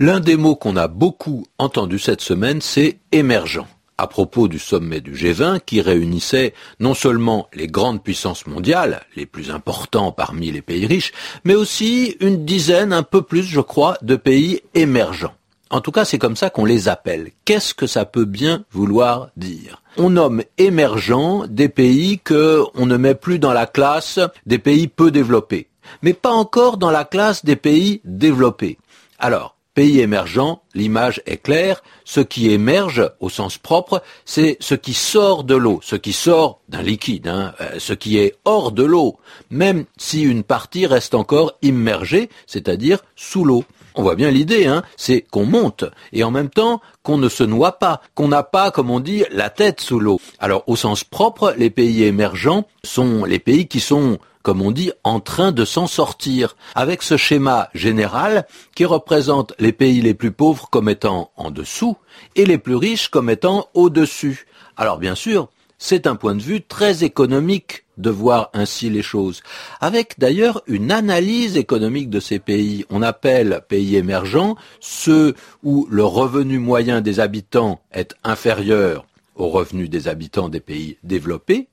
L'un des mots qu'on a beaucoup entendu cette semaine, c'est émergent à propos du sommet du G20 qui réunissait non seulement les grandes puissances mondiales, les plus importants parmi les pays riches, mais aussi une dizaine, un peu plus je crois, de pays émergents. En tout cas, c'est comme ça qu'on les appelle. Qu'est-ce que ça peut bien vouloir dire? On nomme émergents des pays que on ne met plus dans la classe des pays peu développés, mais pas encore dans la classe des pays développés. Alors, pays émergents, l'image est claire, ce qui émerge au sens propre, c'est ce qui sort de l'eau, ce qui sort d'un liquide, hein, euh, ce qui est hors de l'eau, même si une partie reste encore immergée, c'est-à-dire sous l'eau. On voit bien l'idée, hein, c'est qu'on monte et en même temps qu'on ne se noie pas, qu'on n'a pas, comme on dit, la tête sous l'eau. Alors au sens propre, les pays émergents sont les pays qui sont comme on dit, en train de s'en sortir, avec ce schéma général qui représente les pays les plus pauvres comme étant en dessous et les plus riches comme étant au-dessus. Alors bien sûr, c'est un point de vue très économique de voir ainsi les choses, avec d'ailleurs une analyse économique de ces pays. On appelle pays émergents ceux où le revenu moyen des habitants est inférieur au revenu des habitants des pays développés,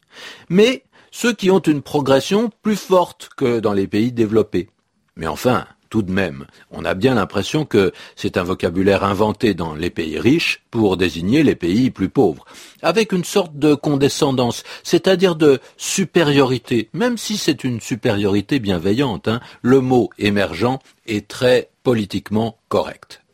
mais ceux qui ont une progression plus forte que dans les pays développés. Mais enfin, tout de même, on a bien l'impression que c'est un vocabulaire inventé dans les pays riches pour désigner les pays plus pauvres, avec une sorte de condescendance, c'est-à-dire de supériorité, même si c'est une supériorité bienveillante. Hein, le mot émergent est très politiquement correct.